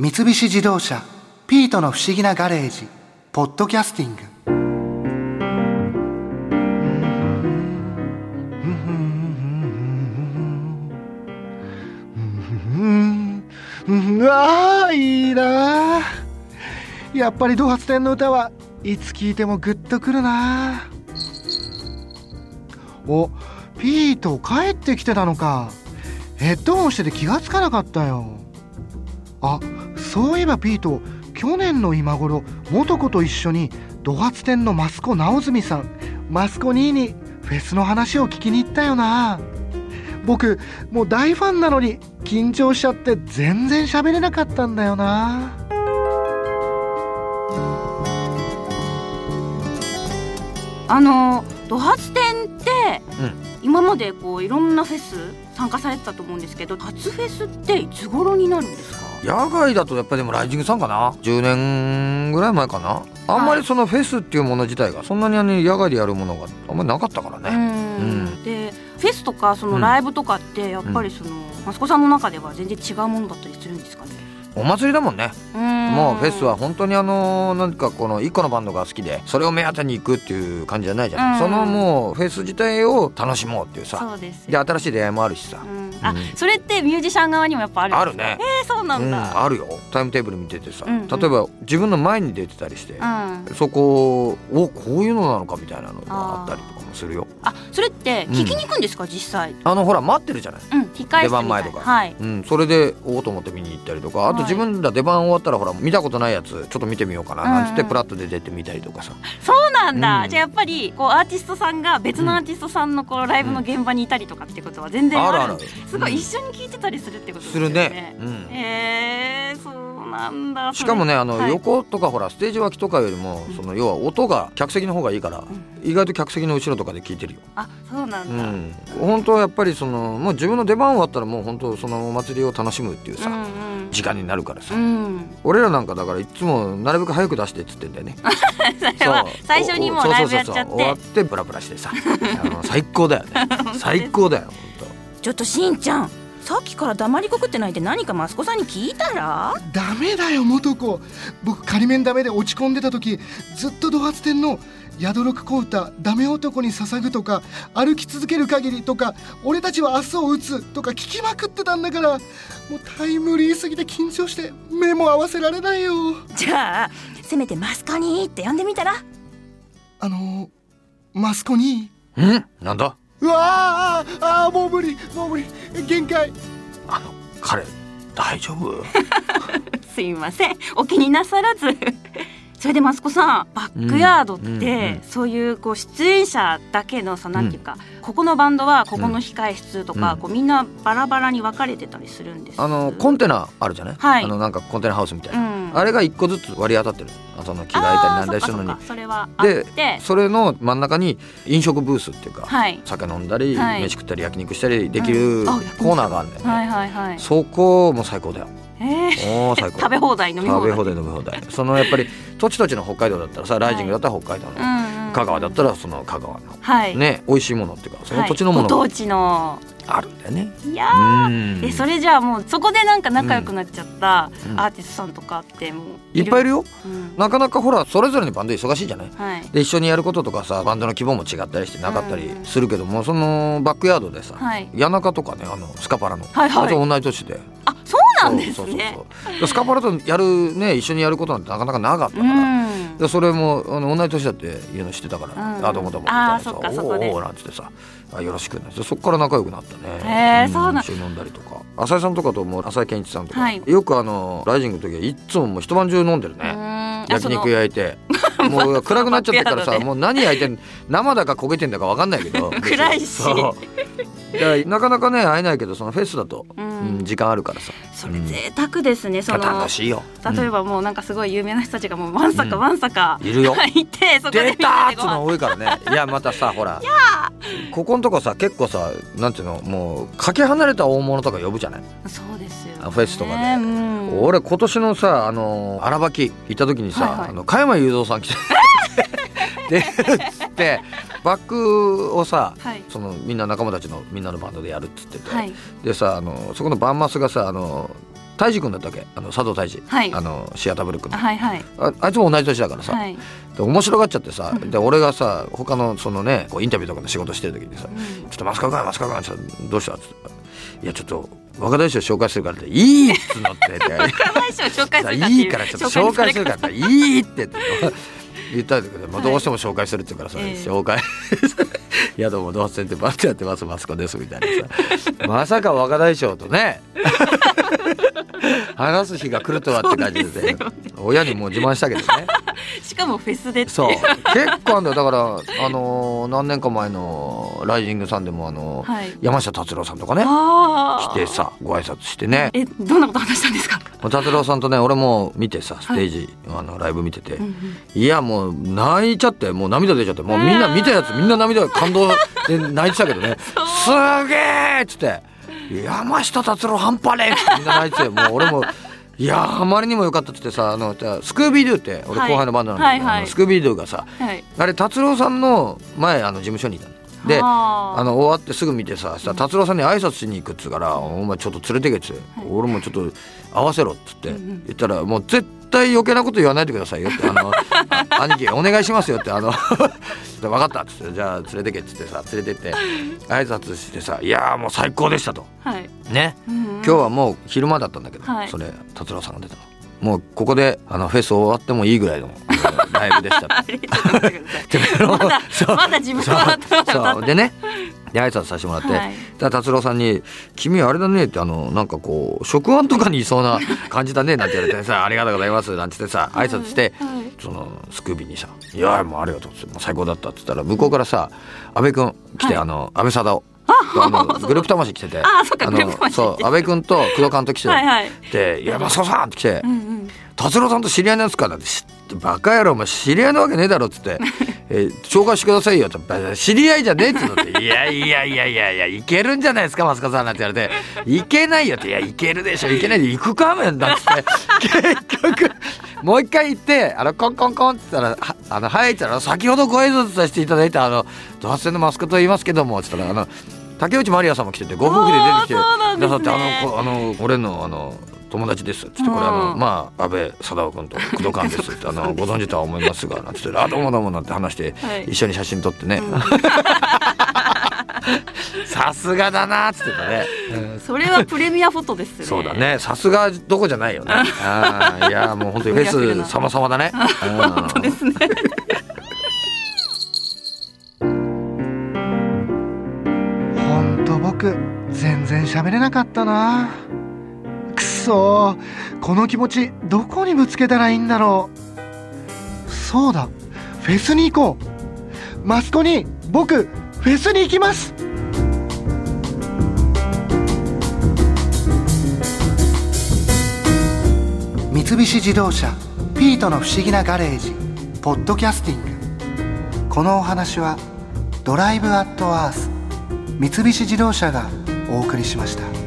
三菱自動車「ピートの不思議なガレージ」「ポッドキャスティング」うわーいいなやっぱりド発展の歌はいつ聴いてもグッとくるなおピート帰ってきてたのか。ヘッドホンしてて気がつかなかったよ。あっそういえばピート去年の今頃元子と一緒にド発展の益子直澄さん益子兄にフェスの話を聞きに行ったよな。僕もう大ファンなのに緊張しちゃって全然喋れなかったんだよな。あのド発展って、うん。今までこういろんなフェス参加されてたと思うんですけど初フェスっていつ頃になるんですか？野外だとやっぱりでもライジングさんかな？10年ぐらい前かな？あんまりそのフェスっていうもの自体がそんなに野外でやるものがあんまりなかったからうね、ん。うん。でフェスとかそのライブとかってやっぱりその、益子さんの中では全然違うものだったりするんですかね？お祭りだもんね。ももうフェスは本当にあのなんかこの一個のバンドが好きでそれを目当てに行くっていう感じじゃないじゃん、うん。そのもうフェス自体を楽しもうっていうさ。で新しい出会いもあるしさ、うんあ、うん。それってミュージシャン側にもやっぱあるあるね。えー、そうなうんん、だ、あるよ。タイムテーブル見ててさ、例えば自分の前に出てたりして、うん。そこをおこういうのなのかみたいなのがあったりとするよ。あそれって聞きに行くんですか、実際。あのほら待ってるじゃない。うん出番前とか。はい。うん、それでおおと思って見に行ったりとか。あとはい。自分ら出番終わったらほら見たことないやつちょっと見てみようかななんつってうんうんプラッとで出てみたりとかさ、そうなんだ、うん。じゃあやっぱりこうアーティストさんが別のアーティストさんのこうライブの現場にいたりとかってことは全然ある,、あるあるすごい、うん一緒に聞いてたりするってことですするよね。ね、うん、へえー、そうなんだ。しかもねあの、はい。横とかほらステージ脇とかよりもうん。その要は音が客席の方がいいから、うん。意外と客席の後ろとかで聞いてるよ。あそうなんだ、うん、本当はやっぱりそのもう自分の出番終わったらもう本当そのお祭りを楽しむっていうさ、うん時間になるからさ、うん、うん、俺らなんかだからいつもなるべく早く出してっつってんだよね。それは最初にもうライブやっちゃって。そうそうそうそう終わってブラブラしてさ。あの最高だよね。最高だよ本ちょっとしんちゃんさっきから黙りこくってないで何かマスコさんに聞いたら？ダメだよ元子。僕仮面ダメで落ち込んでた時ずっとド発展の「宿六小歌ダメ男に捧ぐ」とか「歩き続ける限り」とか「俺たちは明日を打つ」とか聞きまくってたんだからもうタイムリーすぎて緊張して目も合わせられないよ。じゃあせめてマスコにって呼んでみたら？あのマスコに？当ん？なんだ？うわーあーもう無理もう無理限界。あの彼大丈夫？すいません。お気になさらず。それでマスコさんバックヤードって、うんうんうんそういうこう出演者だけのさなんていうか、ここのバンドはここの控え室とか、うん。こうみんなバラバラに分かれてたりするんです。あのコンテナあるじゃない、はい。あのなんかコンテナハウスみたいな、うんあれが一個ずつ割り当たってる。あその着替えたりなんだりするのに。それはでて。それの真ん中に飲食ブースっていうか、はい。酒飲んだり、はい。飯食ったり焼肉したりできるうん。コーナーがあるんだよね、はいはいはい。そこも最高だよ。えー、最高。食べ放題飲み放題。食べ放題飲み放題。そのやっぱり土地土地の北海道だったらさライジングだったら北海道の、香川だったらその香川のはい。ね美味しいものっていうかその土地のもの。がはいご当地のあるんだよね、いやえそれじゃあもうそこでなんか仲良くなっちゃったうん。アーティストさんとかってもういっぱいいるよ。うん。なかなかほらそれぞれのバンド忙しいじゃない？はい。で一緒にやることとかさバンドの規模も違ったりしてなかったりするけども、そのバックヤードでさ、はい。谷中とかねあのスカパラの、はいはい。あと同い年で。あなんですそうそう。ね。スカパラとやるね一緒にやることなんてなかなかなかったうから、ん。でそれもあの同い年だっていうの知ってたから「うん。あどうもどうも」みたいなさおーおーなんつってさ「あよろしく」なそっから仲良くなったね。へーそうなん。一緒に飲んだりとか。浅井さんとかとも浅井健一さんとか、はい。よくあのライジングの時はいっつももう一晩中飲んでるうね、焼肉焼いて。もう暗くなっちゃってからさもう何焼いてん生だか焦げてんだか分かんないけど。暗いしなかなかね会えないけどそのフェスだと、ううんん時間あるからさ。それ贅沢ですねその楽しいよ。例えばもうなんかすごい有名な人たちがもうわんさかうん。わんさかいるよ。いてそこで出たーっつうの多いからね。いやまたさほら。ここんとこさ結構さなんていうのもうかけ離れた大物とか呼ぶじゃない？そうですよフェスとかで。うん。俺今年のさあの荒ばき行った時にさ、あの加山雄三さん来て。でってバックをさはい。そのみんな仲間たちのみんなのバンドでやるっつってて、はい。でさあのそこのバンマスがさあの大志君だったっけ？あの佐藤大志、はい。あのシアターブルックの。はいはい。ああいつも同じ年だからさ、はい。で面白がっちゃってさで俺がさ他のそのねこうインタビューとかの仕事してる時にさ「うんちょっとマスカ君マスカ君」どうした?」っつって「いやちょっと若大将紹介するから」って「いい」っつって若大将紹介するかっていういいからちょっと紹介するからって「いい」ってって言ったんだけど、まあ、どうしても紹介するって言うからさ、ええ。紹介「いやどうもどうせってバッてやってますマスコです」みたいなさ。まさか若大将とね話す日が来るとはって感じでね。親にもう自慢したけどね。しかもフェスでそう。結構あんだよだからあのー何年か前のライジングさんでもあのーはい。山下達郎さんとかね。来てさご挨拶してね。えどんなこと話したんですか、達郎さんとね俺も見てさステージ、あのライブ見てて、うんうん。いやもう泣いちゃってもう涙出ちゃってもうみんな見たやつみんな涙感動で泣いてたけどね「すげえ!」っつって「山下達郎半端ねえ!」ってみんな泣いててもう俺も。いやあまりにも良かったってさあのスクービードゥって俺はい後輩のバンドなんだけど、はいはいあのスクービードゥがさはいあれ達郎さんの前あの事務所にいたのであの終わってすぐ見てささ達郎さんに挨拶しに行くっつうから「お前ちょっと連れてけ」っつって、俺もちょっと合わせろ」っつって言ったら「もう絶対余計なこと言わないでくださいよ」って「あの あ兄貴お願いしますよ」って「あの 分かった」っつって「じゃあ連れてけ」っつってさ連れてって挨拶してさ「いやーもう最高でした」と。はい、ね。うんうん。今日はもう昼間だったんだけど、はい。それ達郎さんが出たの。もうここであのフェス終わってもいいぐらいのライブでした。まだ自分はそうでねで挨拶させてもらって、はい。だ達郎さんに「君あれだね」ってあのなんかこう食案とかにいそうな 感じだねなんて言われてさ「ありがとうございます」なんて言ってさ挨拶して、はい。そのスクービーにさ「いやもうありがとう」って最高だったって言ったら向こうからさ阿部君来て、はい。あの安倍貞夫グループ魂来てて。あそっかのグループ魂そう安倍君と工藤監督来て。はいはい。で「いやマスコさん!」って来て。うんうん「達郎さんと知り合いなんですか?」って「バカ野郎お前知り合いなわけねえだろ」っつって「えー紹介してくださいよ」って「知り合いじゃねえ」っつって「いやいやいやいやいやいけるんじゃないですかマスコさん」なんて言われて「いけないよ」って「いやいけるでしょ。いけないで行くかめんだ」っつって。結局もう一回行ってあのコンコンコンって言ったら「はあのはい」って言ったら「先ほどご挨拶させていただいたあのドハツのマスコと言いますけども」っつったらあの竹内まりやさんも来ててご夫婦で出てきてなさってあのこあの俺のあの友達ですっつってこれあの、うん。まあ安倍貞夫君と工藤官ですってあの ご存知とは思いますがなんつって「あどうもどうも」なんて話して、はい。一緒に写真撮ってね。さすがだなっつってたね、うん。それはプレミアフォトですね。そうだね。さすがどこじゃないよね。あーいやもう本当にフェス様々だね。本当ですね全然喋れなかったな。くそ。ーこの気持ちどこにぶつけたらいいんだろう。そうだ。フェスに行こう。マスコに僕フェスに行きます。三菱自動車ピートの不思議なガレージポッドキャスティング。このお話はドライブアットアース三菱自動車がお送りしました。